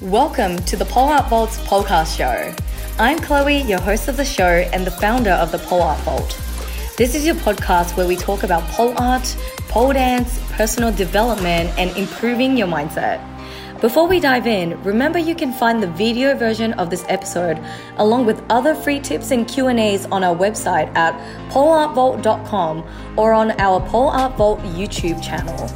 Welcome to the Pole Art Vault's podcast show. I'm Chloe, your host of the show and the founder of the Pole Art Vault. This is your podcast where we talk about pole art, pole dance, personal development, and improving your mindset. Before we dive in, remember you can find the video version of this episode along with other free tips and Q&As on our website at poleartvault.com or on our Pole Art Vault YouTube channel.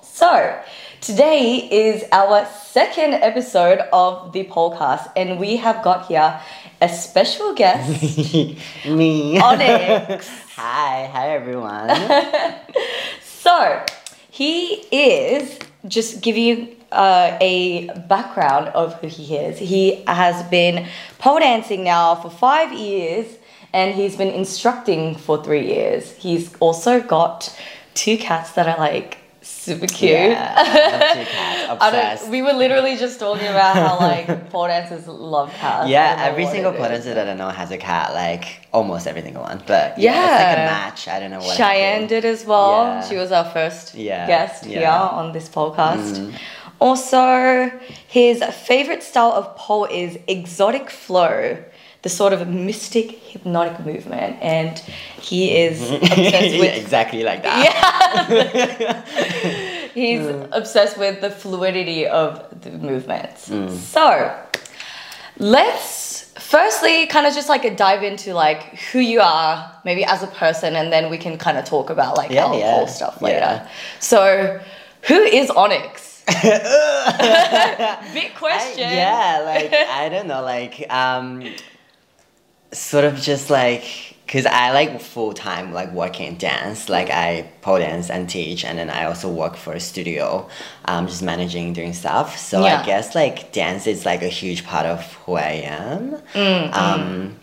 So, today is our second episode of the podcast, and we have got here a special guest, Me. Onyx. hi, hi everyone. So, he is just give you uh, a background of who he is. He has been pole dancing now for five years, and he's been instructing for three years. He's also got two cats that are like super cute. Yeah, I have two cats, we were literally just talking about how like pole dancers love cats. Yeah, every single pole dancer that I know has a cat, like almost every single one. But yeah, it's like a match. I don't know what. Cheyenne did as well. Yeah. She was our first Yeah, guest here on this podcast. Mm-hmm. Also, his favorite style of pole is exotic flow, the sort of mystic hypnotic movement, and he is obsessed with exactly like that. he's obsessed with the fluidity of the movements. Mm. So, let's firstly kind of just like dive into like who you are, maybe as a person, and then we can kind of talk about like Yeah, yeah, stuff later. yeah. So, who is Onyx? Big question. I- yeah, like I don't know, like um, sort of just like because I like full time like working in dance. Like I pole dance and teach, and then I also work for a studio, um, just managing doing stuff. So Yeah. I guess like dance is like a huge part of who I am. Mm, Um,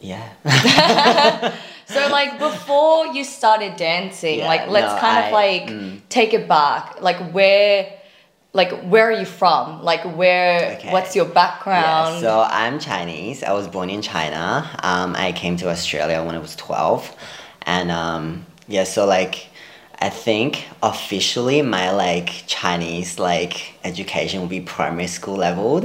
yeah. So, like before you started dancing, Yeah, like let's no, kind of like mm. take it back. Like where, like where are you from? Like where? Okay. What's your background? Yeah, so I'm Chinese. I was born in China. Um, I came to Australia when I was 12. And um, yeah, so like I think officially my like Chinese like education will be primary school leveled.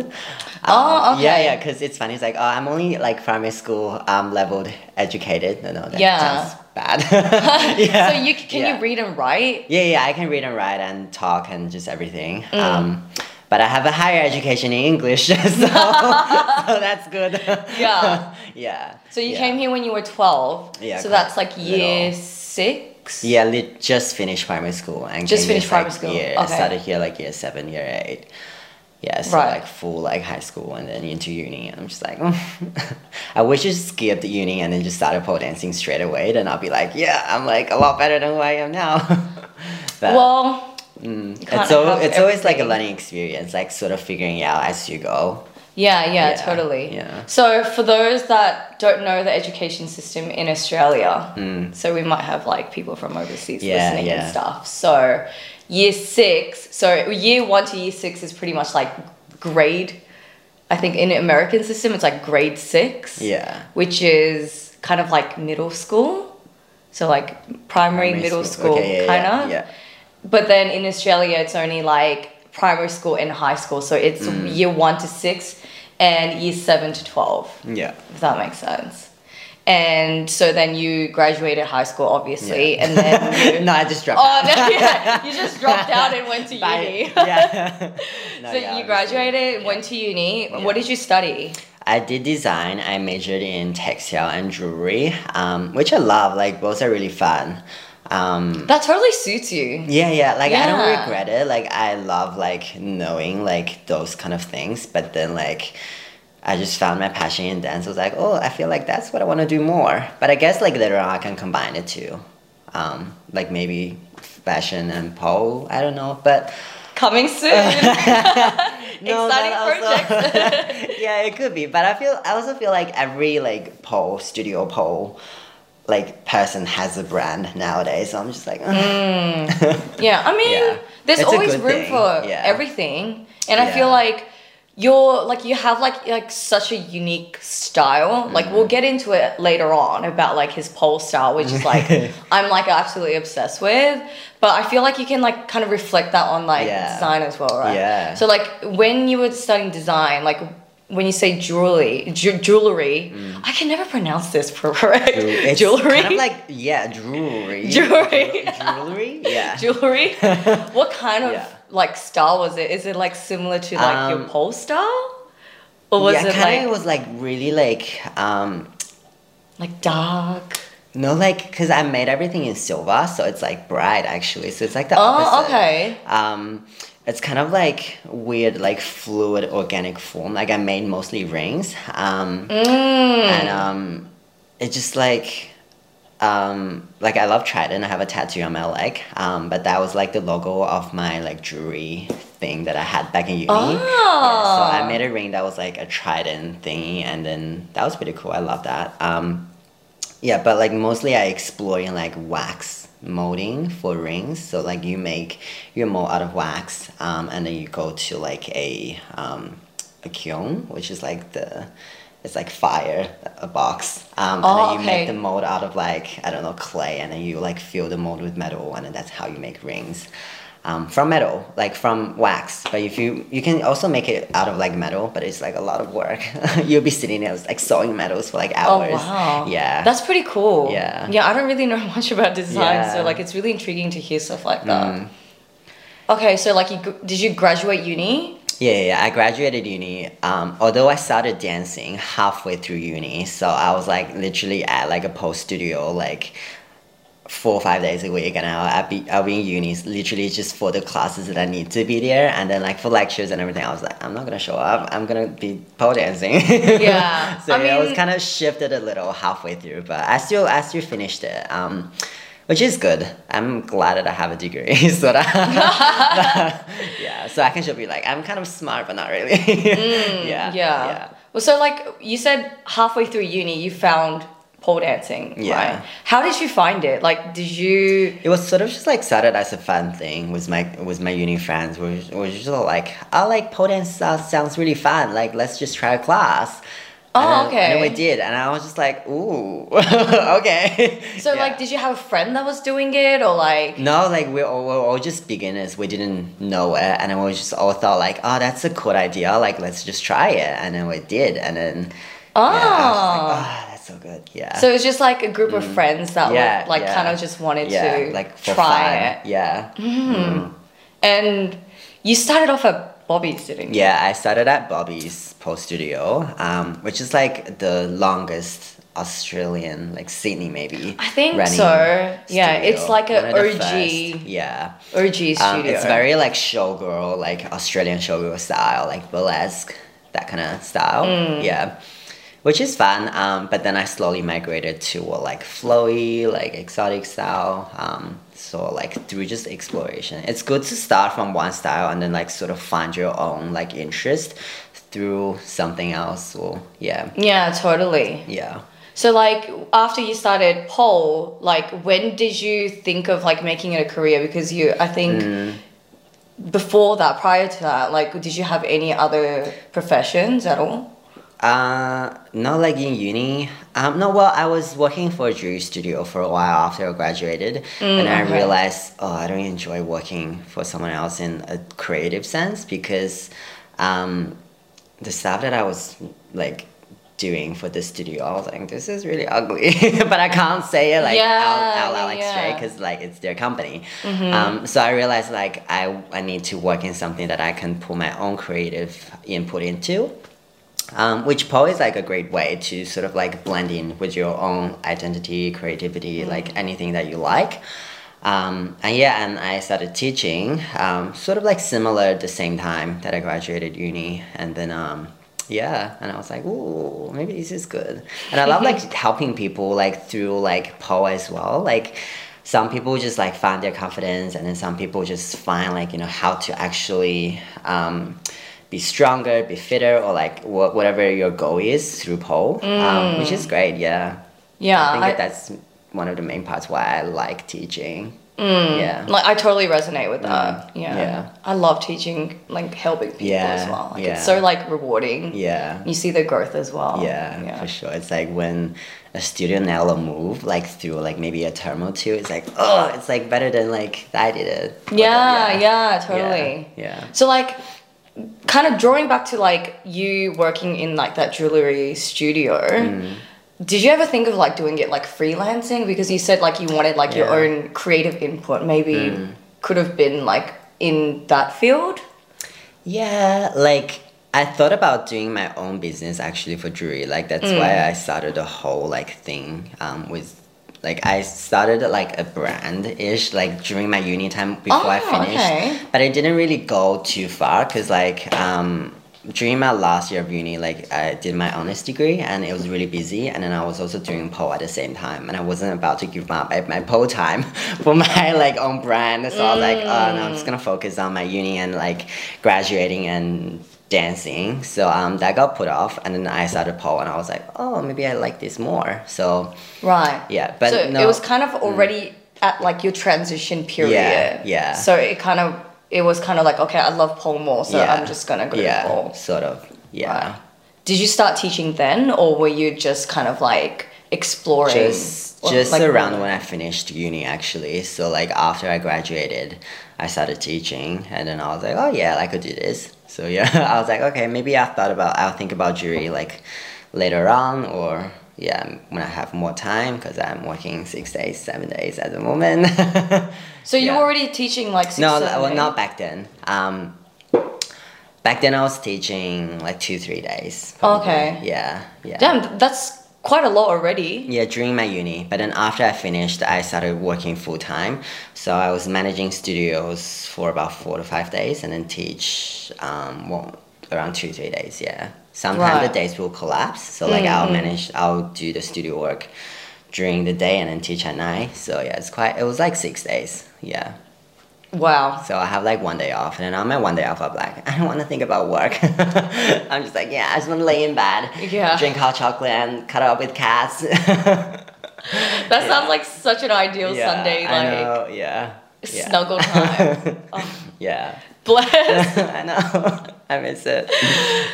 Oh, Um, Yeah, okay. yeah, because it's funny. It's like, oh, I'm only like primary school um, leveled educated. No, no, that Yeah. Bad. yeah. so you can yeah. you read and write? Yeah, yeah, I can read and write and talk and just everything. Mm. Um, but I have a higher education in English, so, so that's good. Yeah. yeah. So you yeah. came here when you were twelve. Yeah, So that's like year little. six. Yeah, li- just finished primary school and Just finished primary like school, Yeah, okay. started here like year seven, year eight. Yeah, so Right. like full like high school and then into uni. And I'm just like, I wish I just skipped the uni and then just started pole dancing straight away. Then I'll be like, yeah, I'm like a lot better than who I am now. But- Well, Mm. It's, al- it's always like a learning experience, like sort of figuring it out as you go. yeah, yeah, Yeah, totally. yeah. So for those that don't know the education system in Australia, Mm. so we might have like people from overseas Yeah, listening and stuff. So year six, so year one to year six is pretty much like grade. I think in the American system it's like grade six. Yeah. which is kind of like middle school. So like primary, Primary middle school. school, Okay, yeah, kind yeah, of. yeah. But then in Australia, it's only like primary school and high school. So it's Mm. year one to six and year seven to 12, Yeah. if that makes sense. And so then you graduated high school, obviously, Yeah. and then you. no, I just dropped Oh, out. no, yeah. You just dropped out and went to uni. yeah. No, so yeah, you graduated, Yeah. went to uni. Yeah. What did you study? I did design. I majored in textile and jewelry, um, which I love. Like both are really fun. Um, That totally suits you. yeah, yeah. Like I don't regret it. Like I love like knowing like those kind of things. But then like I just found my passion in dance. I was like, oh, I feel like that's what I want to do more. But I guess like later on I can combine it too. Um, like maybe fashion and pole. I don't know, but Coming soon. No, Exciting projects. yeah, it could be, but I feel I also feel like every like pole studio pole like person has a brand nowadays. So I'm just like, Mm. Yeah, I mean, Yeah. there's It's always room thing, for yeah. everything, and I feel like you're like you have like like such a unique style. Like we'll mm. get into it later on about like his pole style, which is like I'm like absolutely obsessed with. But I feel like you can like kind of reflect that on like Yeah. design as well, right? Yeah. So like when you were studying design, like when you say jewelry, ju- jewelry, mm. I can never pronounce this correct. It's jewelry. Kind of like yeah, jewelry. Jewelry. Jewelry. Yeah. jewelry. what kind of Yeah. Like style was it? Is it like similar to like your Um, pole style, or was it? yeah, it kind of like was like really like um like dark? no like because I made everything in silver, so it's like bright actually. So it's like the Oh, opposite. okay. Um, it's kind of like weird, like fluid organic form. Like I made mostly rings. Um, Mm. and um, it's just like um, like I love Trident. I have a tattoo on my leg. Um, but that was like the logo of my like jewelry thing that I had back in uni. Yeah, so I made a ring that was like a Trident thingy, and then that was pretty cool. I love that. Um, yeah, but like mostly I explore in like wax molding for rings. So like you make your mold out of wax, um, and then you go to like a um, a kiln, which is like the it's like fire a box, um, Oh, and then you okay. make the mold out of like I don't know clay, and then you like fill the mold with metal, and then that's how you make rings. Um, from metal, like from wax, but if you you can also make it out of like metal, but it's like a lot of work. You'll be sitting there like sewing metals for like hours Oh hours. wow. Yeah. That's pretty cool. Yeah. Yeah, I don't really know much about design, so like it's really intriguing to hear stuff like that. Mm. Okay, so like you did you graduate uni? Yeah, yeah, yeah. I graduated uni. Um, although I started dancing halfway through uni, so I was like literally at like a pole studio like four or five days a week, and I'll, I'll be I'll be in uni literally just for the classes that I need to be there, and then like for lectures and everything, I was like, I'm not gonna show up. I'm gonna be pole dancing. Yeah, so I yeah, I was kind of shifted a little halfway through, but I still I still finished it. Um, which is good. I'm glad that I have a degree, so that yeah, so I can just be like, I'm kind of smart, but not really. yeah, Mm, Yeah. Well, so like you said, halfway through uni, you found pole dancing, Yeah. right? How did you find it? Like, did you? It was sort of just like started as a fun thing with my with my uni friends. We were just like, I like pole dance sounds really fun. Like, let's just try a class. Oh, and okay. And we did, and I was just like, ooh, okay. So Yeah. like, did you have a friend that was doing it, or like? No, like we're all, we're all just beginners. We didn't know it, and then we just all thought like, oh, that's a cool idea. Like, let's just try it, and then we did, and then Oh. yeah, I was like, ah, that's so good. Yeah. So it's just like a group of friends that Mm. yeah, were like yeah. kind of just wanted yeah, to like try fun. it. Yeah. And you started off at Bobby's, you? Yeah, I started at Bobby's Pole Studio, um, which is like the longest Australian, like Sydney maybe. I think so. Yeah, studio. it's like a One of the OG first. Yeah. OG studio. Um, it's very like showgirl, like Australian showgirl style, like burlesque, that kind of style. Mm. Yeah. Which is fun, um, but then I slowly migrated to a like flowy, like exotic style. Um, so like through just exploration, it's good to start from one style and then like sort of find your own like interest through something else. Or yeah, Yeah, totally. yeah. So like after you started pole, like when did you think of like making it a career? Because you, I think. Mm. Before that, prior to that, like, did you have any other professions at all? Uh, not like in uni. Um, no, well, I was working for a jewelry studio for a while after I graduated, and I okay. realized, oh, I don't enjoy working for someone else in a creative sense because, um, the stuff that I was like doing for the studio, I was like, this is really ugly, but I can't say it like Yeah, out, out loud, like yeah. straight, because like it's their company. Um, so I realized like I I need to work in something that I can put my own creative input into um, which pole is like a great way to sort of like blend in with your own identity, creativity, like anything that you like. Um, and yeah, and I started teaching, um, sort of like similar at the same time that I graduated uni, and then um, yeah, and I was like, ooh, maybe this is good. And I love like helping people like through like pole as well, like. Some people just like find their confidence, and then some people just find like you know how to actually um, be stronger, be fitter, or like wha- whatever your goal is through pole, um, mm. which is great. Yeah, Yeah, I think I- that that's one of the main parts why I like teaching. Mm. Yeah. Like I totally resonate with that. Mm. Yeah. Yeah. I love teaching, like helping people Yeah, as well. Like yeah. it's so like rewarding. Yeah. You see the growth as well. Yeah, Yeah. for sure. It's like when a student nail a move like through like maybe a term or two, it's like oh, it's like better than like I did it. The- Yeah, yeah, totally. Yeah. So like kind of drawing back to like you working in like that jewelry studio. Mm. Did you ever think of like doing it like freelancing because you said like you wanted like your own creative input maybe Mm. could have been like in that field? Yeah, like I thought about doing my own business actually for jewelry. Like that's Mm. why I started the whole like thing um, with like I started like a brand ish like during my uni time before I Oh, finished, okay. but I didn't really go too far because like um, during my last year of uni, like I did my honors degree and it was really busy, and then I was also doing pole at the same time, and I wasn't about to give up my, my pole time for my like own brand. So I was like, oh no, I'm just gonna focus on my uni and like graduating and dancing. So um, that got put off, and then I started pole, and I was like, oh, maybe I like this more. So Right. yeah, but so no, Mm. it was kind of already at like your transition period. Yeah, yeah. So it kind of it was kind of like okay, I love pole more, so yeah, I'm just gonna go yeah, to pole. sort of, yeah. Right. Did you start teaching then, or were you just kind of like exploring? just just like, around when I finished uni actually. So like after I graduated, I started teaching, and then I was like, oh yeah, I could do this. So yeah, I was like, okay, maybe I thought about I'll think about jury like later on, or yeah, when I have more time because I'm working six days, seven days at the moment. So you Yeah. already teaching like six, no, seven, well, eight? not back then. Um, back then I was teaching like two, three days. Okay. Yeah, yeah. Damn, that's quite a lot already. Yeah, during my uni. But then after I finished, I started working full time. So I was managing studios for about four to five days and then teach um, well, around two, three days, yeah. Sometimes Right. the days will collapse. So like I'll manage, I'll do the studio work during the day and then teach at night. So yeah, it's quite, it was like six days, yeah. Wow. So I have like one day off, and then on my one day off, I'm like, I don't want to think about work. I'm just like, yeah, I just want to lay in bed, Yeah. drink hot chocolate, and cuddle up with cats. That sounds like such an ideal Sunday, I like know, yeah, yeah. snuggle time. Oh. yeah, Bless. I know, I miss it.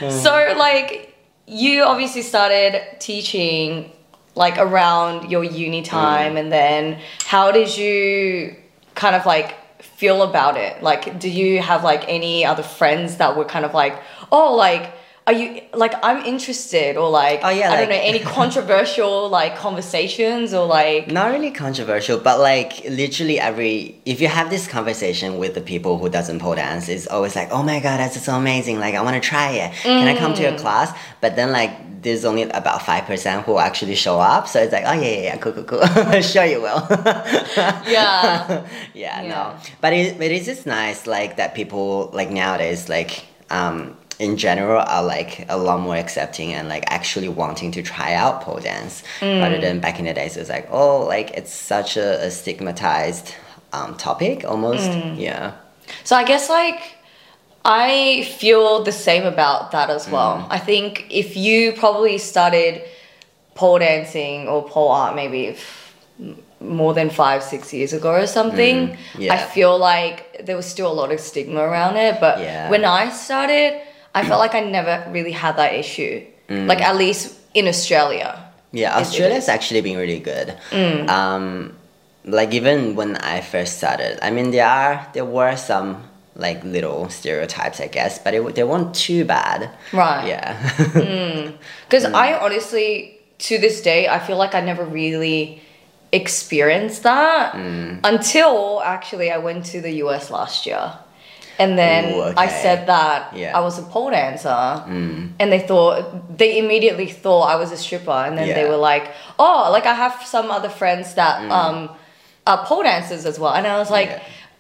so like you obviously started teaching like around your uni time Mm. and then how did you kind of like feel about it like do you have like any other friends that were kind of like oh like are you like i'm interested or like Oh, yeah, i don't know any controversial like conversations or like Not really controversial, but like literally every if you have this conversation with the people who doesn't pole dance, it's always like, oh my god, that's so amazing! Like I want to try it. Can I come to Mm. your class? But then like there's only about five percent who actually show up, so it's like, oh yeah, yeah, yeah cool, cool, cool. sure you will. Yeah. yeah, Yeah. no, but it it's just nice like that people like nowadays like um in general are like a lot more accepting and like actually wanting to try out pole dance Mm. rather than back in the days it was like oh like it's such a, a stigmatized um, topic almost Mm. yeah So I guess like I feel the same about that as well. Mm. I think if you probably started pole dancing or pole art maybe more than five, six years ago or something, Mm, yeah. I feel like there was still a lot of stigma around it. But Yeah. when I started, I felt like I never really had that issue. Mm. Like at least in Australia. Yeah, Australia's actually been really good. Mm. Um, like even when I first started, I mean there are there were some like little stereotypes, I guess, but it, they weren't too bad. Right. Yeah. Because Mm. I honestly, to this day, I feel like I never really experienced that Mm. until actually I went to the US last year. And then Ooh, I said that Yeah. I was a pole dancer, Mm. and they thought they immediately thought I was a stripper, and then they were like, "Oh, like I have some other friends that um are pole dancers as well," and I was like,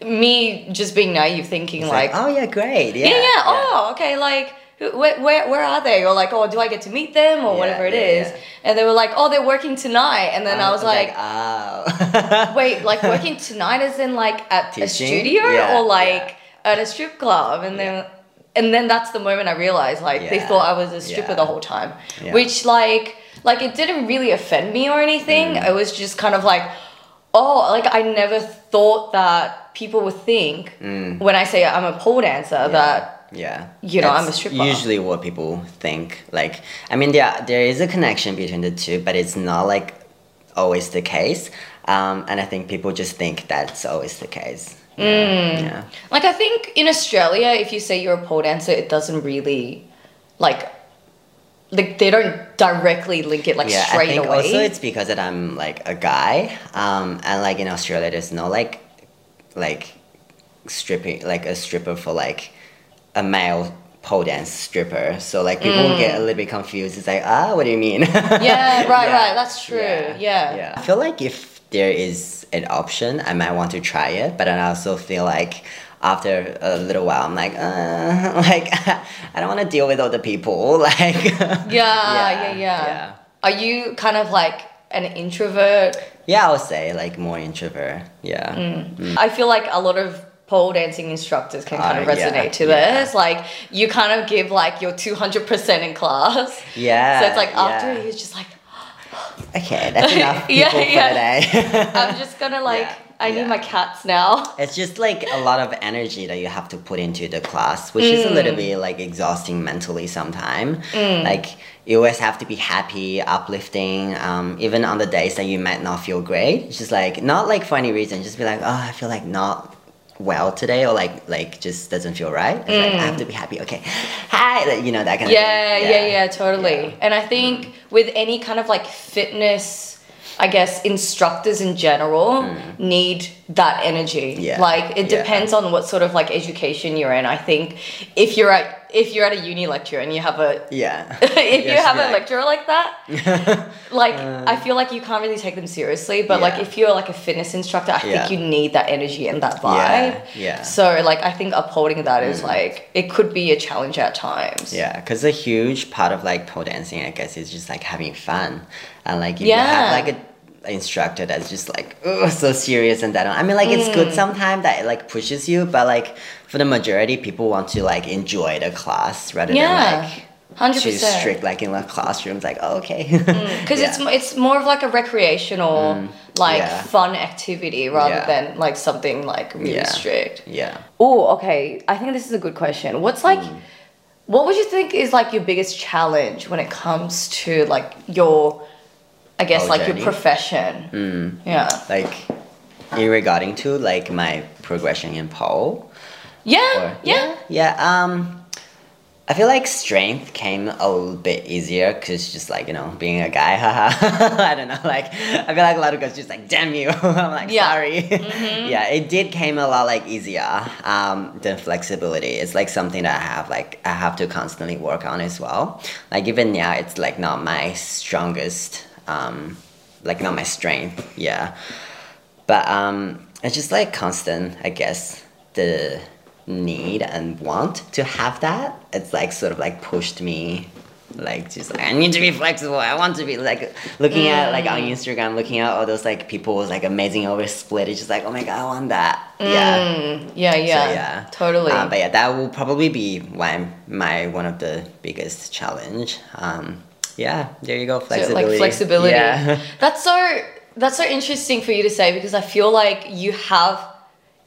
me just being naive, thinking It's like, oh yeah, great. Yeah. yeah, yeah. Oh, okay. Like, where, where, where are they? Or like, oh, do I get to meet them or Yeah, whatever it yeah, is? yeah. And they were like, oh, they're working tonight. And then I was like, oh. wait, like working tonight is in like at a studio Yeah, or like at a strip club? And then, and then that's the moment I realized like they thought I was a stripper yeah. the whole time, Yeah. which like, like it didn't really offend me or anything. Mm. It was just kind of like. Oh, like I never thought that people would think when I say I'm a pole dancer that yeah. You know, I'm a stripper. usually what people think. Like i mean there there is a connection between the two but it's not like always the case. Um, and i think people just think that's always the case. Yeah, yeah. like I think in Australia, if you say you're a pole dancer, it doesn't really like like they don't directly link it like yeah, straight I think away. also it's because that I'm like a guy, um, and like in Australia, there's no like, like, stripping like a stripper for like, a male pole dance stripper. So like people will get a little bit confused. It's like ah, what do you mean? Mm. yeah, right, right. That's true. Yeah. yeah. I feel like if there is an option, I might want to try it, but then I also feel like. After a little while, I'm like, uh, like I don't want to deal with all the people. Like, Yeah, yeah, yeah, yeah. Are you kind of like an introvert? Yeah, I would say like more introvert. Yeah. Mm. I feel like a lot of pole dancing instructors can kind of Uh, resonate yeah, to yeah. this. Like you kind of give like your two hundred percent in class. Yeah. So it's like after yeah. he's just like, Okay, that's enough people Yeah, for yeah. today. I'm just gonna like Yeah, I need my cats now. it's just like a lot of energy that you have to put into the class, which is a little Mm. bit like exhausting mentally sometimes. Like you always have to be happy, uplifting, um, even on the days that you might not feel great. It's just like not like for any reason, just be like, oh, I feel like not well today or like like just doesn't feel right. It's like I have to be happy. Okay, hi, you know that kind of Mm. Yeah, yeah, yeah, totally. Yeah. And I think with any kind of like fitness, I guess instructors in general need that energy. Mm. Yeah, Like it yeah. depends on what sort of like education you're in. I think if you're at if you're at a uni lecture and you have a Yeah. if you have a lecturer like that, like I feel like you can't really take them seriously. But like Uh. If you're like a fitness instructor, I think you need that energy and that vibe. Yeah, yeah. So like I think upholding that is like it could be a challenge at times. Yeah, because a huge part of like pole dancing, I guess, is just like having fun, and like if you have like a instructor that's just like oh so serious and that. I mean, like it's Mm. good sometimes that it like pushes you, but like for the majority, people want to like enjoy the class rather Yeah. than like Hundred too percent. strict like in the classrooms. Like oh, okay, Because it's Yeah. it's more of like a recreational, like yeah. fun activity rather Yeah. than like something like really Yeah. strict. yeah. Oh, okay. I think this is a good question. What's like, Mm. what would you think is like your biggest challenge when it comes to like your, I guess like journey? your profession? Mm. Yeah. Like in regarding to like my progression in pole. Yeah. Or- yeah. Yeah. Um, I feel like strength came a little bit easier because just like you know being a guy, haha. I don't know. Like I feel like a lot of girls just like damn you. I'm like Yeah. sorry. yeah, it did came a lot like easier um, than flexibility. It's like something that I have like I have to constantly work on as well. Like even now, it's like not my strongest. Um, like not my strength. Yeah but um, it's just like constant i guess the need and want to have that it's like sort of like pushed me like just like i need to be flexible i want to be like looking at like on instagram looking at all those like people with like amazing over split it's just like oh my god i want that yeah Mm, yeah. Yeah. so, yeah Totally. Uh, but yeah that will probably be why my one of the biggest challenge um yeah there you go So, flexibility like flexibility. yeah That's so that's so interesting for you to say because I feel like you have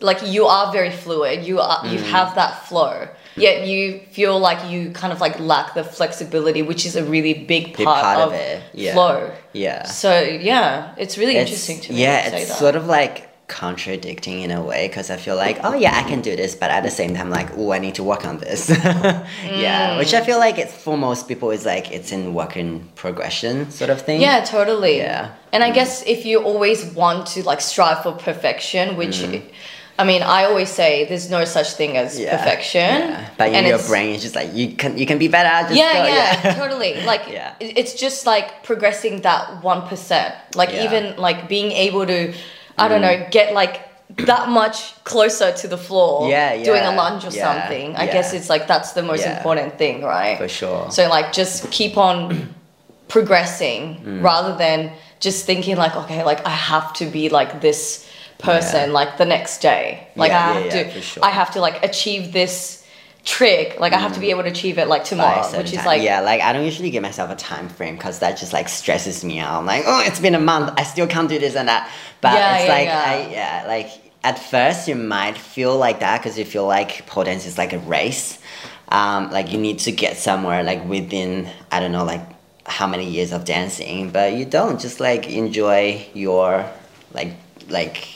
like you are very fluid. You are you Mm. have that flow. Yet you feel like you kind of like lack the flexibility, which is a really big part, Big part, part of, of it, yeah. flow. yeah So yeah, it's really It's- interesting to me. yeah to say it's sort of like contradicting in a way because i feel like oh yeah i can do this but at the same time like oh i need to work on this yeah which i feel like it's for most people is like it's in work in progression sort of thing Yeah, totally. Yeah. And I guess if you always want to like strive for perfection, which I mean, I always say there's no such thing as. Yeah, perfection. yeah. but in your brain is just like you can you can be better just yeah, go, yeah, totally. Like Yeah. it's just like progressing that one percent. Like Yeah. Mm. even like being able to, I don't know, get like that much closer to the floor. Yeah, yeah Doing a lunge or yeah, something. I yeah. guess it's like that's the most important thing, right? for sure So like just keep on progressing Mm. rather than just thinking like okay like I have to be like this person like the next day. Like I have to sure. I have to like achieve this trick, like I have to be able to achieve it like tomorrow, which is time. like yeah, like I don't usually give myself a time frame because that just like stresses me out. I'm like, oh, it's been a month, I still can't do this and that. But Yeah, it's yeah, like, yeah. I yeah, like at first you might feel like that because you feel like pole dance is like a race. Um, like you need to get somewhere like within I don't know like how many years of dancing, but you don't just like enjoy your like like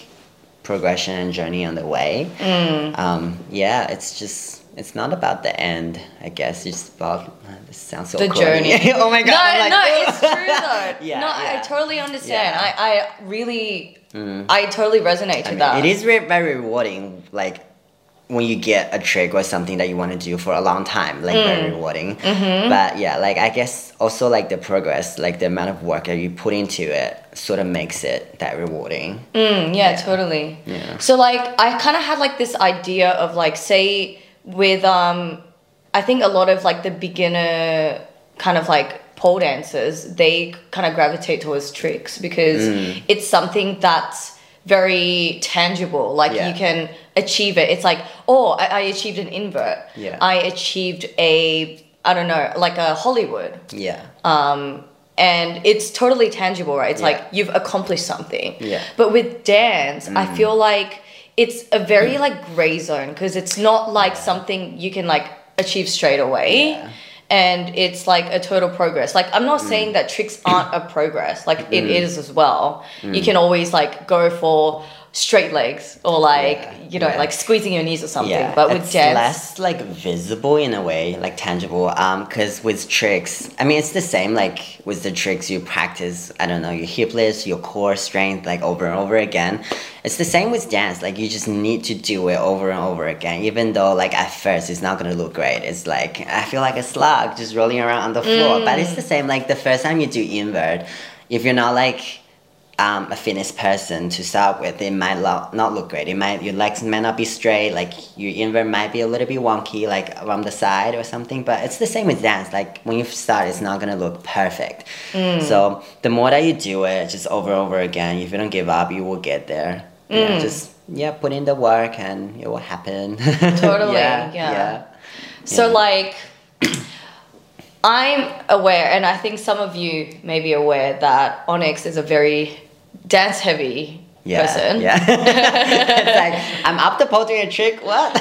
progression and journey on the way. Mm. Um, yeah, it's just it's not about the end. I guess it's about this sounds so the corny. journey. oh my god! No, like, no, it's true though. Yeah, no, I totally understand. Yeah. I, I really, I totally resonate to I mean, that. it is very, very rewarding. Like when you get a trick or something that you want to do for a long time, like Mm. very rewarding. Mm-hmm. But yeah, like I guess also like the progress, like the amount of work that you put into it, sort of makes it that rewarding. Mm, yeah, totally. Yeah. So like I kind of had like this idea of like say with um I think a lot of like the beginner kind of like pole dancers they kind of gravitate towards tricks because Mm. it's something that's very tangible like Yeah. you can achieve it it's like oh I, I achieved an invert Yeah. I achieved a I don't know like a Hollywood Yeah. um, and it's totally tangible, right? It's Yeah. like you've accomplished something. Yeah. But with dance, I Mm. feel like it's a very like gray zone because it's not like something you can like achieve straight away. Yeah. And it's like a total progress. Like I'm not Mm. saying that tricks aren't a progress. Like it is as well. You Mm. can always like go for straight legs or like Yeah, you know yeah. like squeezing your knees or something. Yeah, but with it's dance, less like visible in a way, like tangible. Um, because with tricks, I mean, it's the same. Like with the tricks, you practice. I don't know your hip lifts, your core strength, like over and over again. It's the same with dance. Like you just need to do it over and over again, even though like at first it's not gonna look great. It's like I feel like a slug just rolling around on the floor. But it's the same. Like the first time you do invert, if you're not like um, a fitness person to start with, it might lo- not look great. It might your legs might not be straight. Like your invert might be a little bit wonky, like around the side or something. But it's the same with dance. Like when you start, it's not gonna look perfect. So the more that you do it, just over and over again, if you don't give up, you will get there. Yeah, just yeah, put in the work and it will happen. Totally, yeah, yeah. yeah. So Yeah. like I'm aware and I think some of you may be aware that Onyx is a very dance heavy Yeah, person. yeah. it's like I'm up to pole a trick. What?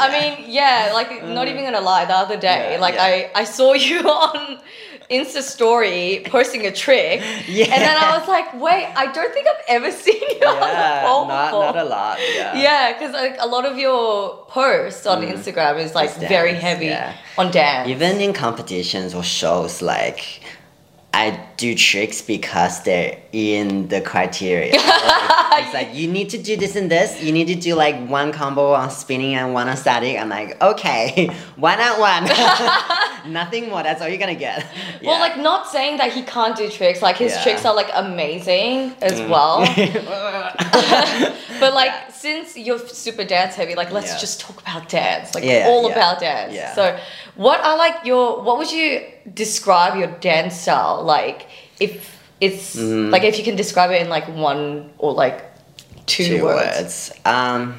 I mean, yeah, like not even gonna lie, the other day, Yeah, like yeah. I, I saw you on Insta story posting a trick. Yeah. And then I was like, wait, I don't think I've ever seen you on the yeah, pole not before. not a lot. Yeah. Yeah, because like a lot of your posts on Instagram is like Mm. Very heavy yeah. on dance. Even in competitions or shows, like I do tricks because they're in the criteria. Like, it's like you need to do this and this. You need to do like one combo on spinning and one on static. I'm like, okay, one on one. Nothing more. That's all you're gonna get. Well, like not saying that he can't do tricks. Like his Yeah. Mm. tricks are like amazing as well. but like Yeah. since you're super dance heavy, like let's Yeah. just talk about dance. Like Yeah, all yeah. about dance. Yeah. So what are like your what would you describe your dance style like if it's Mm. like if you can describe it in like one or like two, Two words. words. Um,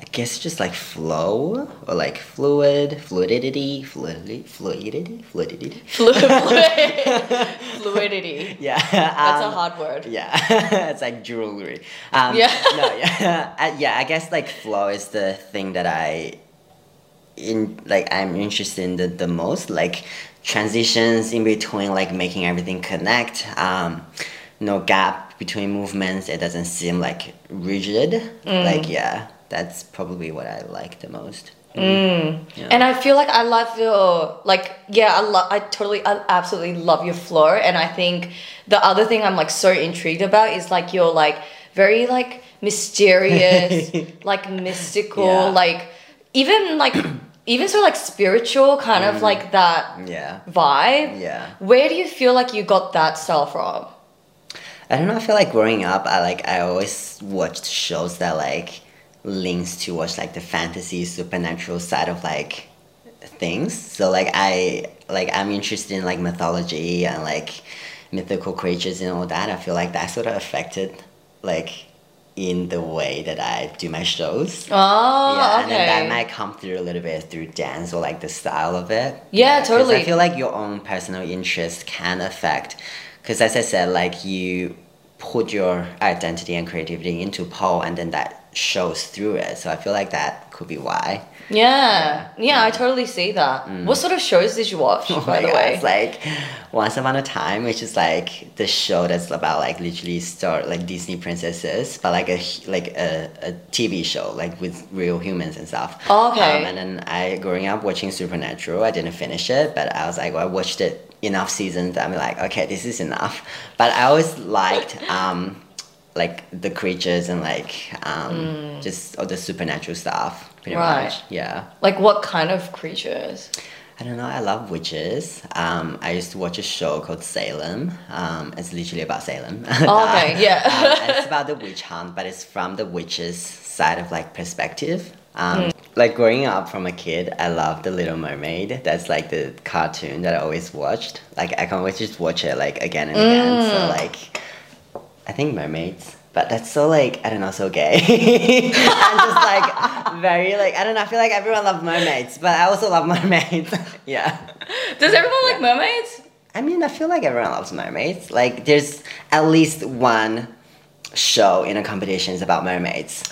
I guess just like flow or like fluid, fluidity, fluidity, fluidity, fluidity. Fluidity. Yeah, That's a um, hard word. Yeah, it's like jewelry. Um, Yeah. No, yeah, I, yeah. I guess like flow is the thing that I, in like I'm interested in the, the most. Like transitions in between, like making everything connect. Um, no gap between movements. It doesn't seem like rigid. Mm. Like yeah, that's probably what I like the most. Yeah. And I feel like I love your like yeah I love I totally I absolutely love your flow and I think the other thing I'm like so intrigued about is like your like very like mysterious like mystical Yeah. like even like even so like spiritual kind of like mm. that yeah. vibe. Yeah. Where do you feel like you got that style from? I don't know. I feel like growing up, I like I always watched shows that like links towards like the fantasy supernatural side of like things. So like I like I'm interested in like mythology and like mythical creatures and all that. I feel like that sort of affected like in the way that I do my shows. Oh, yeah, and then that might come through a little bit through dance or like the style of it. Yeah, totally. I feel like your own personal interest can affect, because as I said, like you put your identity and creativity into pole, and then that shows through it. So I feel like that could be why. Yeah. yeah, I totally see that. What sort of shows did you watch, Mm. Oh by the god, way? it's like Once Upon a Time, which is like the show that's about like literally start like Disney princesses, but like a like a, a TV show like with real humans and stuff. Oh, okay. Um, and then I growing up watching Supernatural, I didn't finish it, but I was like, well, I watched it enough seasons. I'm like, okay, this is enough. But I always liked um like the creatures and like um just all the supernatural stuff. Pretty Mm. Right. much. Yeah. Like what kind of creatures? I don't know. I love witches. Um, I used to watch a show called Salem. Um, it's literally about Salem. Oh, okay, yeah. um, it's about the witch hunt, but it's from the witches' side of like perspective. Um, Hmm. Like growing up from a kid, I love The Little Mermaid. That's like the cartoon that I always watched. Like I can always just watch it like again and again. So Mm. like, I think mermaids. But that's so like I don't know, so gay. I'm just like very like I don't know. I feel like everyone loves mermaids, but I also love mermaids. yeah. Does everyone like mermaids? I mean, I feel like everyone loves mermaids. Like, there's at least one show in a competition is about mermaids.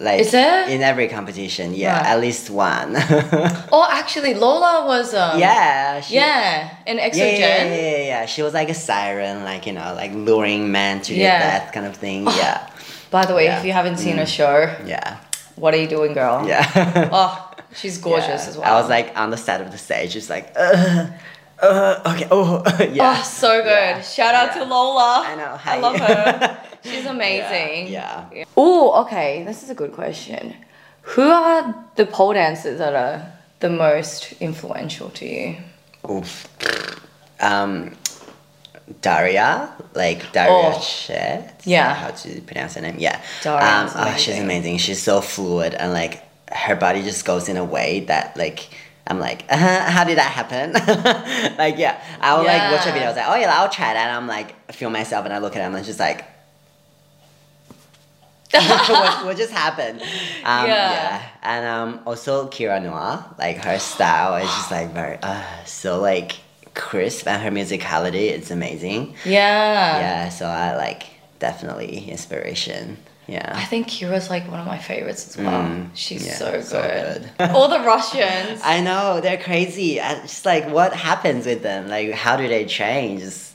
Like, Is there? in every competition? Yeah, Right. at least one. Oh, actually, Lola was um. yeah, she, Yeah, in Yeah, Exogen. yeah, yeah, yeah, yeah. She was like a siren, like you know, like luring men to Yeah. their death, kind of thing. Yeah, By the way, Yeah. if you haven't seen her show, yeah, what are you doing, girl? yeah. Oh, she's gorgeous Yeah. as well. I was like on the set of the stage, just like, uh, uh, okay, oh, yeah. Oh, so good. Yeah. Shout out to Lola. I know. I love her. She's amazing. Yeah. yeah. Oh, okay. This is a good question. Who are the pole dancers that are the most influential to you? Oof. Um, Daria, like Daria Oh. Chet. Yeah. How to pronounce her name? Yeah. Daria Um, oh, she's amazing. She's so fluid and like her body just goes in a way that like. I'm like, uh, how did that happen? like, yeah, I'll like watch a Yeah. video. I was like, oh yeah, I'll try that. And I'm like, feel myself, and I look at him, and it's just like, what, what just happened? Um, Yeah. yeah. And um, also Kira Noir, like her style is just like very, uh, so like crisp, and her musicality, it's amazing. Yeah. Yeah, so I like definitely inspiration. Yeah. I think Kira's like one of my favorites as well. Mm, She's yeah, so good. so good. All the Russians. I know they're crazy. I just like what happens with them? Like how do they change? Just,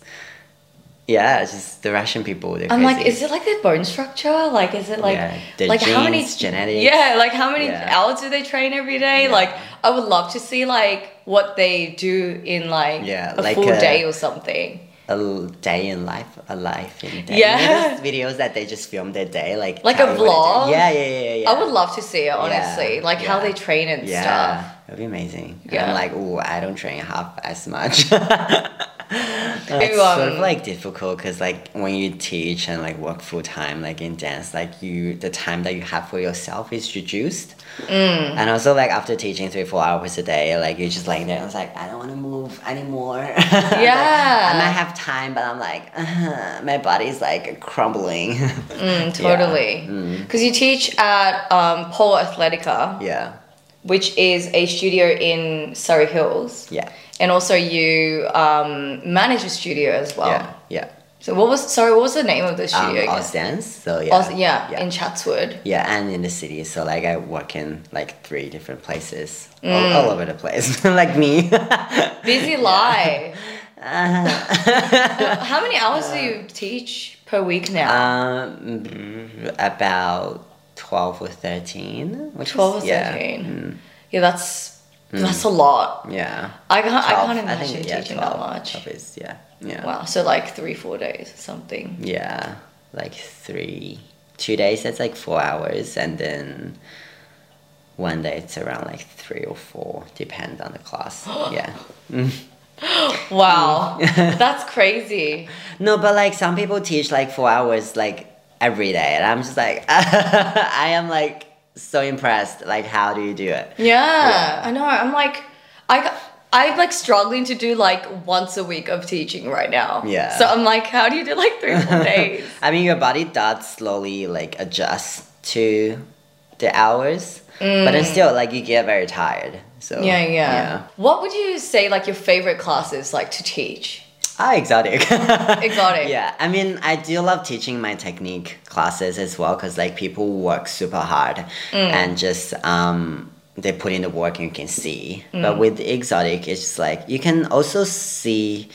yeah, it's just the Russian people. They're I'm like, is it like their bone structure? Like, is it like, Yeah, like how many genetics. Yeah, like how many Yeah. hours do they train every day? Yeah. Like, I would love to see like what they do in like Yeah, a like full a- day or something. A day in life, a life in day. Yeah. You know videos that they just film their day, like Like a you what they do? vlog? Yeah, yeah, yeah, yeah. I would love to see it honestly, like how they train and Yeah, stuff. it'd be amazing. Yeah. I'm like, oh, I don't train half as much. it's um, sort of like difficult because like when you teach and like work full time like in dance like you the time that you have for yourself is reduced Mm. and also like after teaching three four hours a day like you're just laying there and it's like I don't want to move anymore Yeah. I might have time but I'm like uh, my body's like crumbling Mm, totally. Mm. Because you teach at um, Pole Athletica, yeah which is a studio in Surry Hills, yeah and also you um, manage a studio as well. yeah yeah So what was sorry? What was the name of the um, studio? again? Oz dance so yeah Oz- yeah, yeah. in Chatswood. Yeah, and in the city. So like I work in like three different places, Mm. all, all over the place, like me. Busy life. Uh, How many hours do you teach per week now? um, about twelve or thirteen. Which Twelve is, or yeah, thirteen. mm, Yeah, that's that's a lot. yeah. I can't. I can't imagine think, yeah, teaching 12, that much. 12 is, yeah, yeah, Wow. So like three, four days something. yeah. Like three, two days. That's like four hours, and then one day it's around like three or four, depend on the class. yeah. Mm. Wow, that's crazy. No, but like some people teach like four hours like every day, and I'm just like, I am like so impressed. Like, how do you do it? Yeah, Yeah. I know. I'm like, I, I'm like struggling to do like once a week of teaching right now. Yeah. So I'm like, how do you do like three full days? I mean, your body does slowly like adjust to the hours, but then still like you get very tired. So Mm. yeah, yeah, What would you say like your favorite classes like to teach? Ah, exotic. Exotic. Yeah, I mean, I do love teaching my technique classes as well because like people work super hard Mm. and just um, they put in the work and you can see. Mm. But with exotic, it's just like you can also see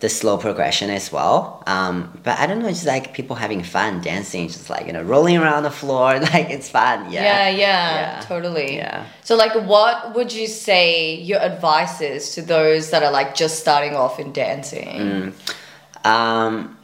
the slow progression as well. Um, but I don't know, it's just like people having fun dancing, just like you know, rolling around the floor, like it's fun. Yeah. Yeah, yeah, Yeah. totally. Yeah. So, like, what would you say your advice is to those that are like just starting off in dancing? um,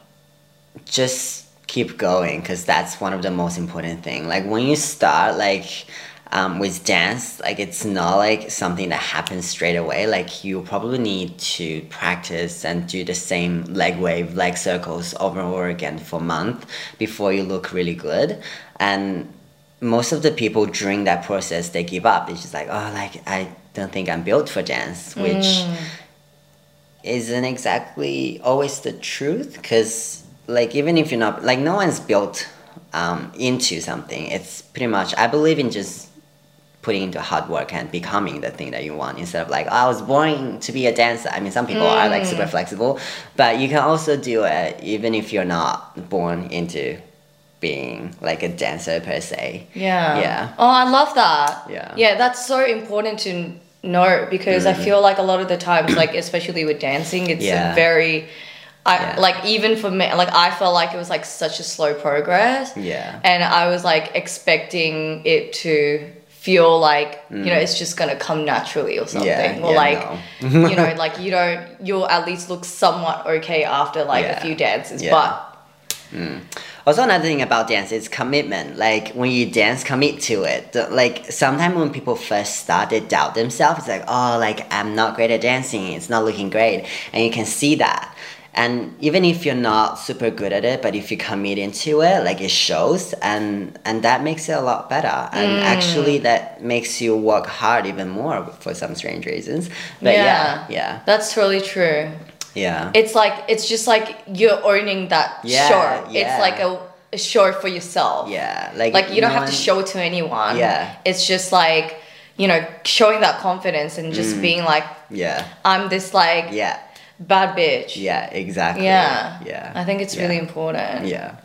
just keep going because that's one of the most important thing like when you start like um, with dance like it's not like something that happens straight away. Like you probably need to practice and do the same leg wave leg circles over and over again for a month before you look really good. And most of the people during that process they give up. It's just like oh like i don't think i'm built for dance which isn't exactly always the truth because like even if you're not like no one's built um, into something. It's pretty much i believe in just putting into hard work and becoming the thing that you want instead of like oh, i was born to be a dancer i mean some people are like super flexible but you can also do it even if you're not born into being like a dancer per se Yeah. Yeah. Oh, I love that. Yeah. Mm. Yeah, that's so important to know because I feel like a lot of the times, like especially with dancing, it's Yeah. very, I Yeah. like even for me, like I felt like it was like such a slow progress. Yeah. And I was like expecting it to feel like you know it's just gonna come naturally or something Mm. Yeah, or yeah, like no. you know like you don't you'll at least look somewhat okay after like a few dances Yeah. but Also, another thing about dance is commitment. Like when you dance, commit to it. Like sometimes when people first start, they doubt themselves. It's like, oh, like I'm not great at dancing. It's not looking great, and you can see that. And even if you're not super good at it, but if you commit into it, like it shows, and and that makes it a lot better. And actually, that makes you work hard even more for some strange reasons. But yeah, yeah, that's totally true yeah. it's like it's just like you're owning that Yeah, show. yeah. It's like a, a show for yourself. yeah, like Like you don't no have to show it to anyone. Yeah. It's just like, you know, showing that confidence and Mm. just being like, Yeah, I'm this like yeah, bad bitch. yeah, exactly. Yeah. yeah. I think it's yeah. really important. Yeah.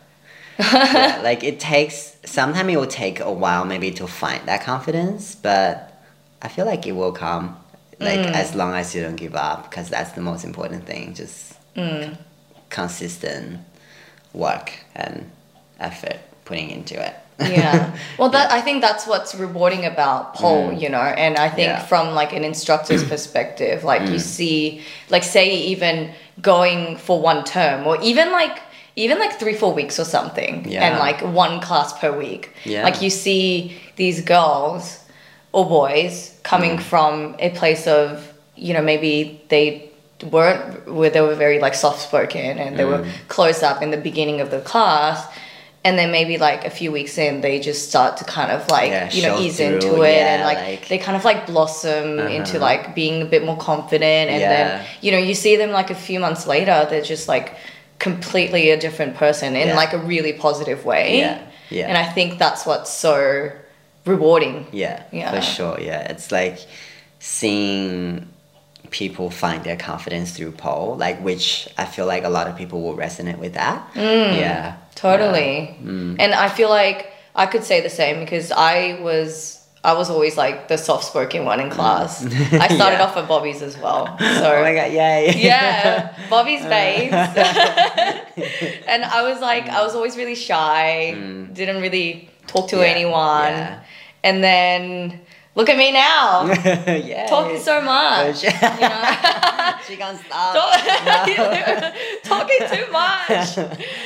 yeah, like it takes sometimes it will take a while maybe to find that confidence, but I feel like it will come like Mm. as long as you don't give up because that's the most important thing. Just Mm. consistent work and effort putting into it. yeah. Well, that I think that's what's rewarding about pole, you know, and I think Mm. Yeah. from like an instructor's perspective, like you see, like say even going for one term or even like even like three four weeks or something, Yeah. and like one class per week. Yeah. Like you see these girls or boys coming Mm. from a place of you know maybe they weren't where they were very like soft spoken and they Mm. were closed up in the beginning of the class and then maybe like a few weeks in they just start to kind of like Yeah, you know ease through, into it and like, like- they kind of like blossom into Uh-huh. like being a bit more confident and then you know you see them like a few months later they're just like completely a different person in Yeah. like a really positive way Yeah, yeah. and i think that's what's so rewarding Yeah, Yeah. for sure. Yeah, it's like seeing people find their confidence through pole, like which I feel like a lot of people will resonate with that. Mm. Yeah, Totally. Mm. And I feel like I could say the same because I was I was always like the soft spoken one in class. I started Yeah. off at Bobby's as well. So oh my god, yay! yeah, Bobby's babes. and I was like I was always really shy, didn't really talk to Mm. Yeah, anyone. yeah. And then look at me now. yeah. Talking so much. she can't stop. Talk- talking too much.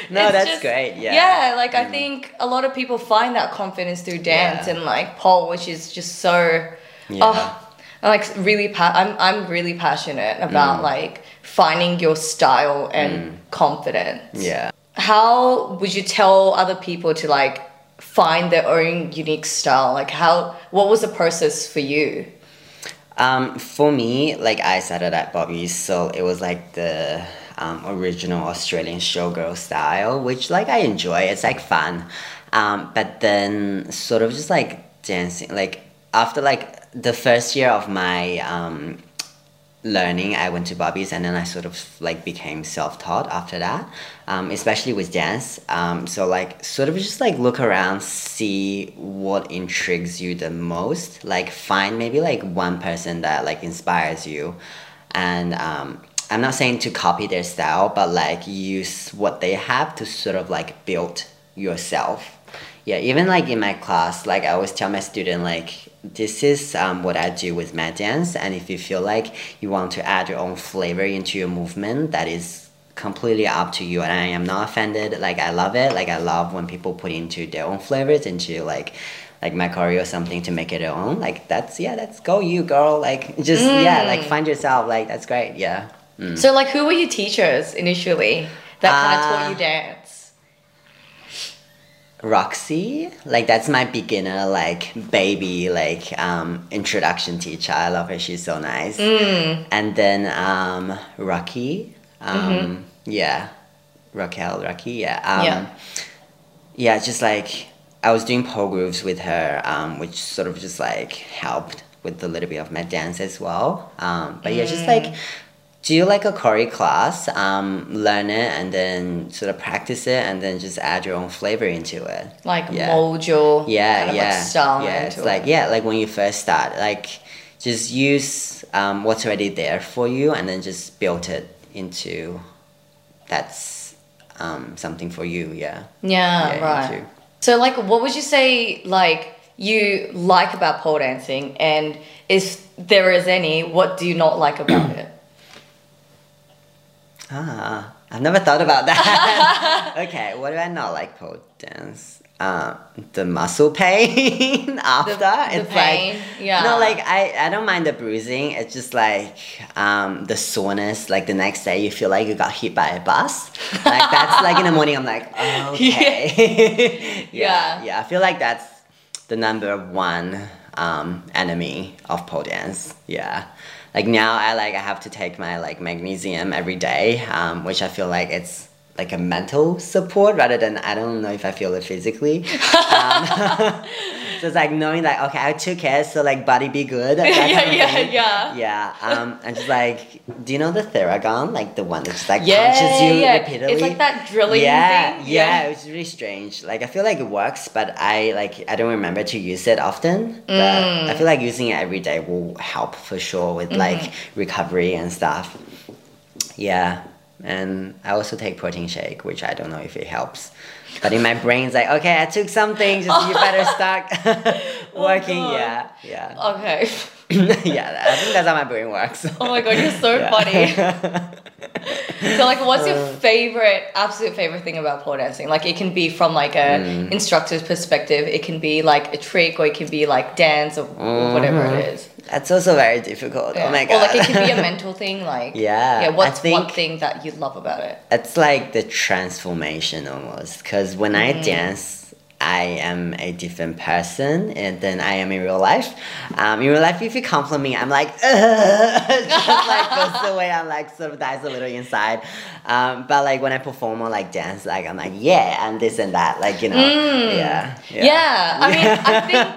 no, It's that's just- great. Yeah. Yeah, like I mm. think a lot of people find that confidence through dance Yeah. and like pole, which is just so. Yeah. Oh, I'm like really pa- I'm I'm really passionate about mm. like finding your style and mm. confidence. Yeah. How would you tell other people to like find their own unique style? Like how what was the process for you? Um, for me, like I started at Bobby's, so it was like the um, original Australian showgirl style, which like I enjoy. It's like fun, um, but then sort of just like dancing. Like after like the first year of my um, learning, I went to Bobby's, and then I sort of like became self taught after that, um, especially with dance. Um, so like sort of just like look around, see what intrigues you the most. Like find maybe like one person that like inspires you, and um, I'm not saying to copy their style, but like use what they have to sort of like build yourself. Yeah, even like in my class, like I always tell my student like this is um, what I do with my dance, and if you feel like you want to add your own flavor into your movement, that is completely up to you. And I am not offended. Like I love it. Like I love when people put into their own flavors into like like my choreo or something to make it their own. Like that's yeah, that's go you girl. Like just yeah, like find yourself. Like that's great. Yeah. Mm. So, like, who were your teachers initially that kind of taught Uh, you dance? Roxy, like that's my beginner, like baby, like um, introduction teacher. I love her. She's so nice. Mm. And then um, Rocky, um, yeah, Raquel, Rocky, yeah, um, Yeah. yeah. Just like I was doing pole grooves with her, um, which sort of just like helped with a little bit of my dance as well. Um, but yeah, just like do you like a choreo class, um, learn it, and then sort of practice it, and then just add your own flavor into it. Like, Yeah. mold your Yeah, kind of yeah, like style yeah. into It's like it. yeah, like when you first start, like just use um, what's already there for you, and then just build it into that's um, something for you. Yeah. Yeah, Yeah, right. into- So, like, what would you say, like, you like about pole dancing? And if there is any, what do you not like about it? Ah, I've never thought about that. okay, what do I not like pole dance? Uh, the muscle pain after. the it's pain, like yeah. no, like I, I don't mind the bruising. It's just like um, the soreness. Like the next day, you feel like you got hit by a bus. Like that's like in the morning. I'm like, okay, Yeah. yeah, yeah. I feel like that's the number one um, enemy of pole dance. Yeah. Like now, I like I have to take my like magnesium every day, um, which I feel like it's like a mental support rather than I don't know if I feel it physically. Um, it's like knowing like okay, I took it, so like body be good. yeah, yeah, yeah. Yeah, um, and just like, do you know the Theragun? Like the one that just like Yeah, punches you yeah. repeatedly. It's like that drilling yeah, thing. Yeah, it was really strange. Like I feel like it works, but I like I don't remember to use it often. But Mm. I feel like using it every day will help for sure with Mm-hmm. like recovery and stuff. Yeah, and I also take protein shake, which I don't know if it helps. But in my brain's like, okay, I took something, just you better start working. Oh, yeah, yeah. Okay. yeah, I think that's how my brain works. Oh my god, you're so Yeah. funny. So like what's your Uh. favorite absolute favorite thing about pole dancing? Like it can be from like a Mm. instructor's perspective, it can be like a trick or it can be like dance or, or whatever it is. That's also very difficult. Yeah. Oh my Or god. like it can be a mental thing, like Yeah, Yeah, I what's one thing that you love about it? it's like the transformation almost. Because when I Mm. dance, I am a different person, and then I am in real life. Um, in real life, if you compliment me, I'm like, just like goes away. I'm like sort of dies a little inside. Um, but like when I perform or like dance, like I'm like, yeah, and this and that, like you know, yeah, Mm. Yeah. I mean I think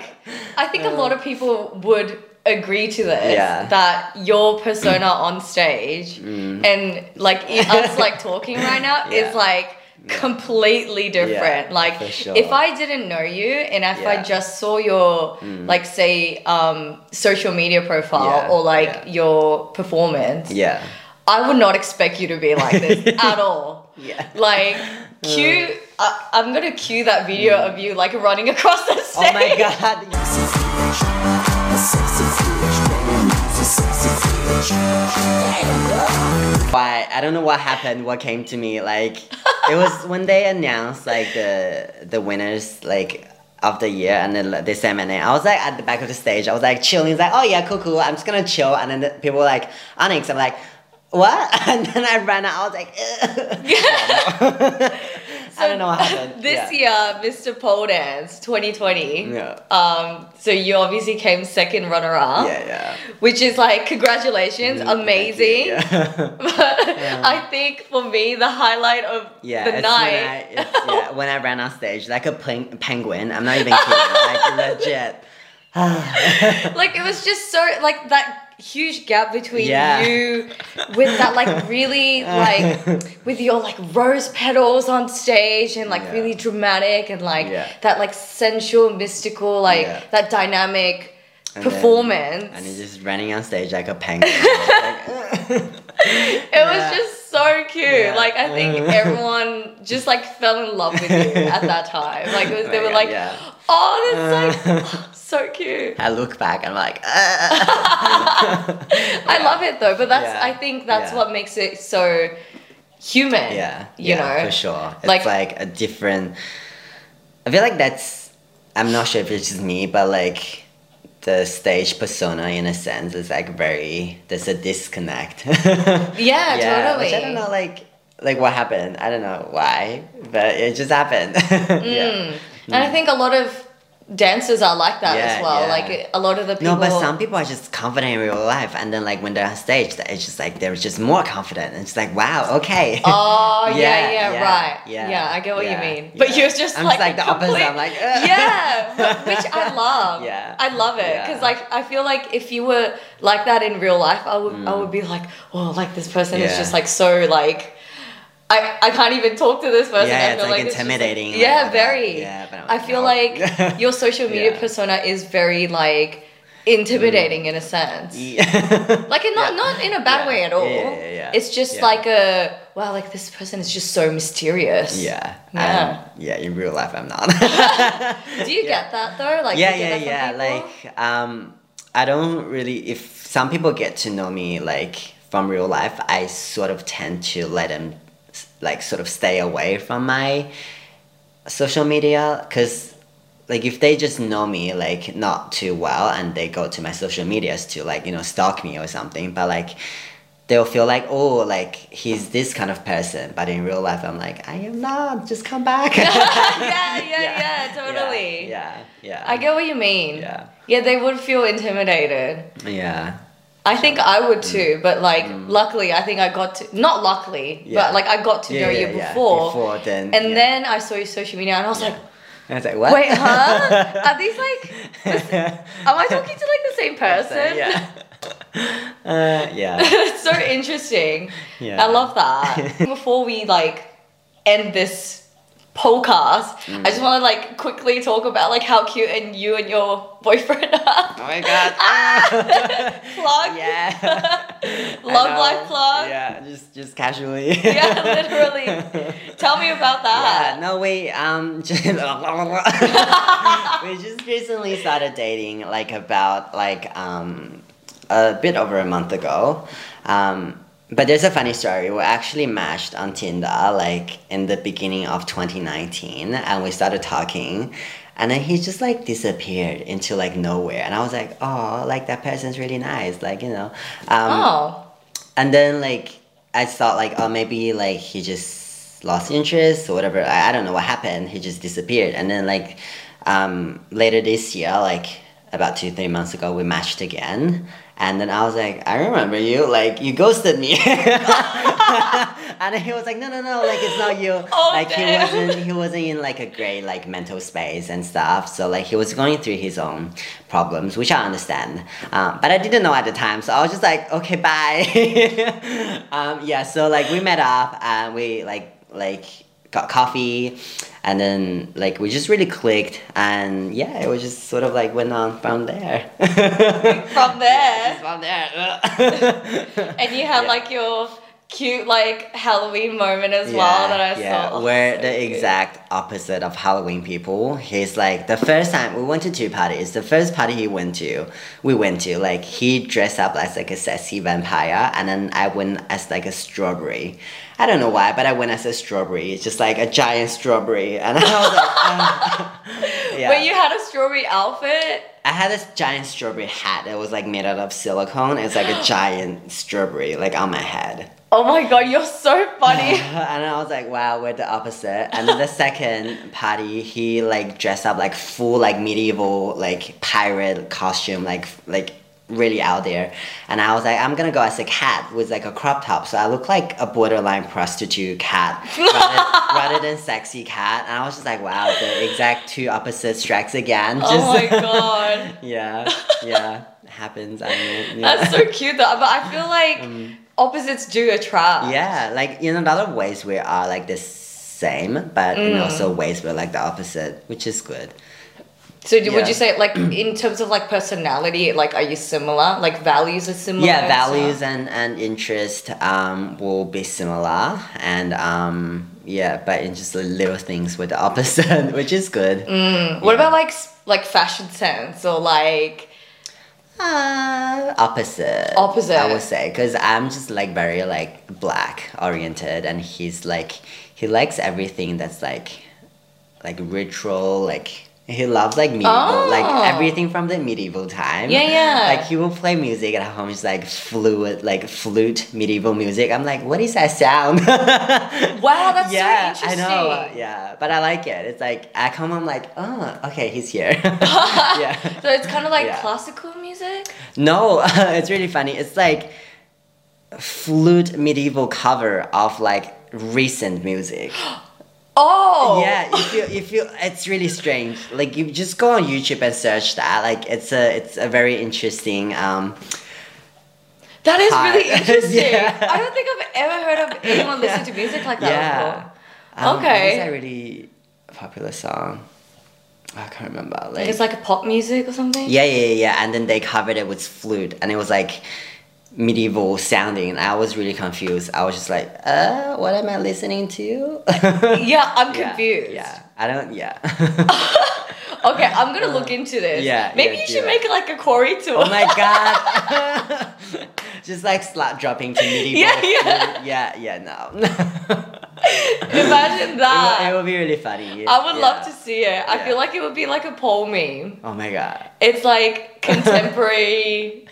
I think a lot of people would agree to this Yeah. that your persona on stage and like i- us like talking right now Mm. Yeah. is like completely different Yeah, like sure. if i didn't know you and if i Yeah. Mm. just saw your like say um social media profile Yeah, or like your performance yeah, i would not expect you to be like this at all yeah. like cue I, i'm gonna cue that video of you like running across the stage Oh my god. Why I don't know what happened, what came to me. Like it was when they announced like the the winners like of the year and then they said my name. I was like at the back of the stage. I was like chilling. It's like, oh yeah, cool, cool. I'm just gonna chill. And then the people were like, Onyx. I'm like, what? And then I ran out. I was like, "Ugh." I don't know what happened. this yeah. year, Mr. Pole Dance 2020. Yeah. Um, so you obviously came second runner up. Yeah, yeah. Which is like congratulations, Mm, amazing. Yeah. But I think for me the highlight of Yeah, the night. When I, yeah, when I ran on stage like a pen- penguin. I'm not even kidding. like legit. like it was just so like that huge gap between Yeah. you with that like really like with your like rose petals on stage and like Yeah. really dramatic and like Yeah. that like sensual mystical like that dynamic And then- performance and he's just running on stage like a penguin. Like, it was just so cute like i think everyone just like fell in love with you at that time like it was, they were like oh that's like so cute I look back and I'm like, ah. I love it though, but that's Yeah. I think that's Yeah. what makes it so human. Yeah, You yeah, know? for sure. It's Like- like, a different. I feel like that's. I'm not sure if it's just me, but like the stage persona, in a sense, is like very. There's a disconnect. Yeah, totally. Which I don't know, like like what happened. I don't know why, but it just happened. yeah. Mm. And I mm. think a lot of dancers are like that Yeah, as well. yeah. Like a lot of the people No, but some people are just confident in real life, and then like when they're on stage, it's just like they're just more confident. And it's like, wow, okay. Oh yeah, Yeah, yeah, right. yeah, Yeah, I get what you mean. But you're just I'm like, just like the opposite. I'm like, "Ugh." yeah, which I love. Yeah. I love it because like I feel like if you were like that in real life, I would I would be like, oh, like this person is Mm. Just like so like. I, I can't even talk to this person. Yeah, I it's, like, it's just, intimidating, like, yeah, that. very. Yeah, but I feel no. like your social media Yeah. persona is very like intimidating in a sense. Yeah. Like in not Yeah. not in a bad Yeah. way at all. Yeah, yeah, yeah. It's just like a wow, like this person is just so mysterious. yeah, Yeah. um, yeah. In real life, I'm not. Do you get that though? Like yeah, yeah, yeah. people? Like, um, I don't really. If some people get to know me like from real life, I sort of tend to let them like sort of stay away from my social media because like if they just know me like not too well and they go to my social medias to like you know stalk me or something but like they'll feel like oh like he's this kind of person but in real life i'm like i am not just come back yeah, yeah, yeah, totally. yeah yeah I get what you mean. Yeah. Yeah, they would feel intimidated. yeah I think I would Mm. too, but like luckily I think I got to not luckily, Yeah. but like I got to yeah, know yeah, you yeah. before. before then And then I saw your social media and I was like, I was like what wait, huh? Are these like am I talking to like the same person? yeah uh, yeah it's so interesting. Yeah. I love that. Before we like end this podcast, Mm. I just want to like quickly talk about like how cute and you and your boyfriend are. oh my god Plug. yeah Love life plug. yeah just just casually Yeah, literally. Tell me about that. Yeah, no, we um, just, we just recently started dating, like about like um, a bit over a month ago. Um, but there's a funny story. We actually matched on Tinder like in the beginning of 2019, and we started talking. And then he just like disappeared into like nowhere, and I was like, "Oh, like that person's really nice," like you know. Um, Oh. and then like I thought like oh maybe like he just lost interest or whatever. I, I don't know what happened. He just disappeared. And then like um, later this year, like about two three months ago, we matched again. And then I was like, I remember you. Like you ghosted me. and he was like, No, no, no. Like it's not you. Oh, like damn. he wasn't. He wasn't in like a great like mental space and stuff. So like he was going through his own problems, which I understand. Um, but I didn't know at the time, so I was just like, okay, bye. um, yeah. So like we met up and we like like got coffee, and then like we just really clicked, and yeah, it was just sort of like went on from there. From there. Just from there. And you had Yeah. like your cute like Halloween moment as well that I yeah, saw. Oh, We're so the cute. exact opposite of Halloween people. He's like the first time we went to two parties. The first party he went to, we went to like he dressed up as like a sassy vampire, and then I went as like a strawberry. I don't know why, but I went as a strawberry. It's just like a giant strawberry, and I was like, ah. yeah. But you had a strawberry outfit. I had this giant strawberry hat that was like made out of silicone. It's like a giant strawberry like on my head. Oh my god, you're so funny. and I was like, wow, we're the opposite. And then the second party, he like dressed up like full like medieval like pirate costume, like like really out there. And I was like, I'm gonna go as a cat with like a crop top. So I look like a borderline prostitute cat rather, rather than sexy cat. And I was just like, wow, the exact two opposites strikes again. Just, oh my god. yeah, yeah, happens. I mean, yeah. That's so cute though. But I feel like opposites do attract. Yeah, like in a lot of ways we are like the same, but in Mm. also ways we're like the opposite, which is good. So do, would you say like in terms of like personality, like are you similar? Like values are similar? Yeah, values stuff? and and interest um will be similar, and um yeah, but in just little things with the opposite, which is good. Mm. What about like like fashion sense or like Uh, opposite. Opposite. I would say, because I'm just like very like black oriented, and he's like he likes everything that's like like ritual, like he loves like medieval, Oh. like everything from the medieval time. Yeah, yeah. Like he will play music at home, it's like fluid, like flute medieval music. I'm like, what is that sound? Wow, that's so yeah, I know. Yeah, but I like it. It's like I come home I'm like, oh, okay, he's here. yeah. so it's kind of like Yeah. classical music. No, it's really funny. It's like flute medieval cover of like recent music. Oh. Yeah, if you if you feel it's really strange. Like you just go on YouTube and search that. Like it's a it's a very interesting um That is Hi. really interesting. Yeah. I don't think I've ever heard of anyone listening to music like that yeah. before. Um, Okay. What was that really popular song? I can't remember. Like it's like a pop music or something. Yeah, yeah, yeah, yeah. And then they covered it with flute, and it was like medieval sounding. And I was really confused. I was just like, uh, what am I listening to? Yeah, I'm confused. Yeah, I don't. Yeah. Okay, I'm gonna look into this. yeah, Maybe yeah, you should do make like a choreo to. oh my god. just like slap dropping to medieval. Yeah, yeah. yeah, yeah. No. Imagine It will, that. it will be really funny. I would love to see it. I Yeah. feel like it would be like a pole meme. Oh my god. It's like contemporary,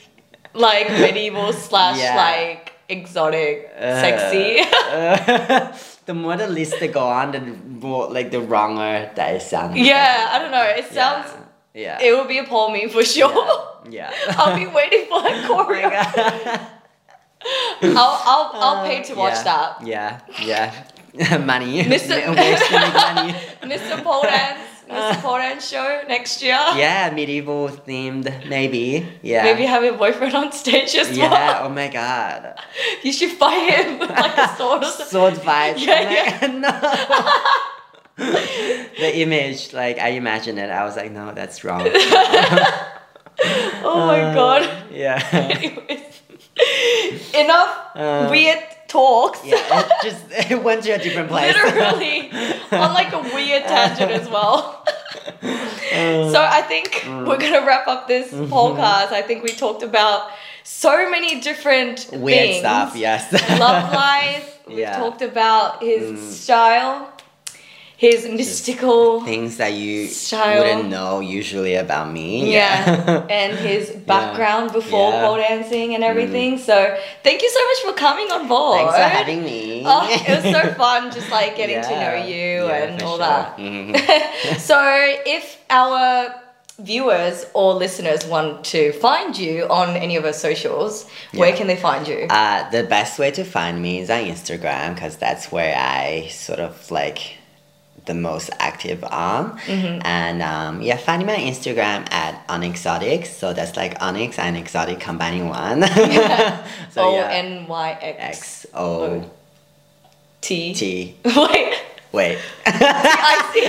like medieval slash Yeah. like exotic, Uh, sexy. uh, the more the list they go on, the more like the wronger that it sounds. yeah, I don't know. It sounds. Yeah. It will be a pole meme for sure. Yeah. I'll be waiting for Oh choreo. god. I'll I'll I'll pay to watch yeah. that. Yeah, yeah. money. Mr. Mr. Pole Dance, Mr. Pole show next year. Yeah, medieval themed, maybe. Yeah. Maybe have your boyfriend on stage as Yeah, well. oh my god. You should fight him with like a sword or something. Sword fight. Yeah, oh yeah. No. the image, like I imagine it, I was like, no, that's wrong. Oh my Uh, god. Yeah. Anyways, enough Uh, weird talks. yeah, it just it went to a different place. Literally on like a weird tangent as well. So I think we're gonna wrap up this Mm-hmm. podcast. I think we talked about so many different weird things. stuff, yes. Love life. We've Yeah. talked about his Mm. style, his mystical. Things that you Style. wouldn't know usually about me. Yeah, and his background before Yeah. Mm. pole dancing and everything. So thank you so much for coming on board. Thanks for having me. Oh, it was so fun, just like getting to know you Yeah, and all sure. that. Mhm. so if our viewers or listeners want to find you on any of our socials, where can they find you? Uh, the best way to find me is on Instagram because that's where I sort of like the most active on. Mm-hmm. And um, yeah, find me on Instagram at Onyxotic. So that's like Onyx and Exotic combining one. so O. N Y X X O T. T. Wait, Wait. I see.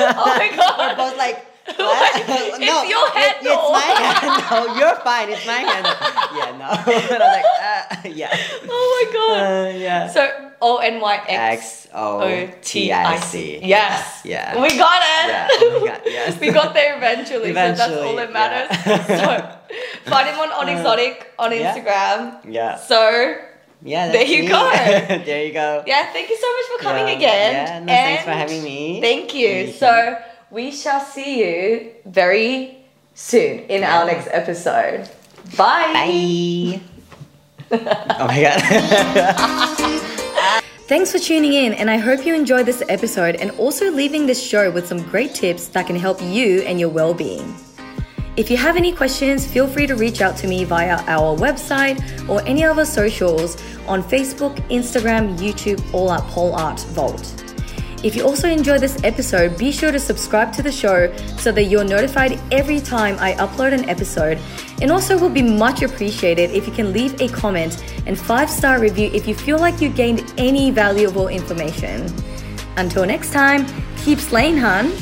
oh my god. We're both like. What? It's no, your it- it's my handle. You're fine. It's my handle. Yeah, no. I was like, uh, yeah. Oh my god. Uh, yeah. So O N Y X O T I C. Yes. Yeah. We got it. Yeah. Oh my god. Yes. we got there eventually, so that's all that matters. yeah. so find him on Onyxotic on yeah. Instagram. Yeah. So Yeah. There you me. go. there you go. yeah, thank you so much for coming Yeah. again. Yeah. No, thanks for having me. Thank you. Mhm. So We shall see you very soon in our next episode. Bye. Bye. oh my god. Thanks for tuning in, and I hope you enjoyed this episode and also leaving this show with some great tips that can help you and your well being. If you have any questions, feel free to reach out to me via our website or any other socials on Facebook, Instagram, YouTube, all at Pole Art Vault. If you also enjoyed this episode, be sure to subscribe to the show so that you're notified every time I upload an episode. And also will be much appreciated if you can leave a comment and five star review if you feel like you gained any valuable information. Until next time, keep slaying, hun.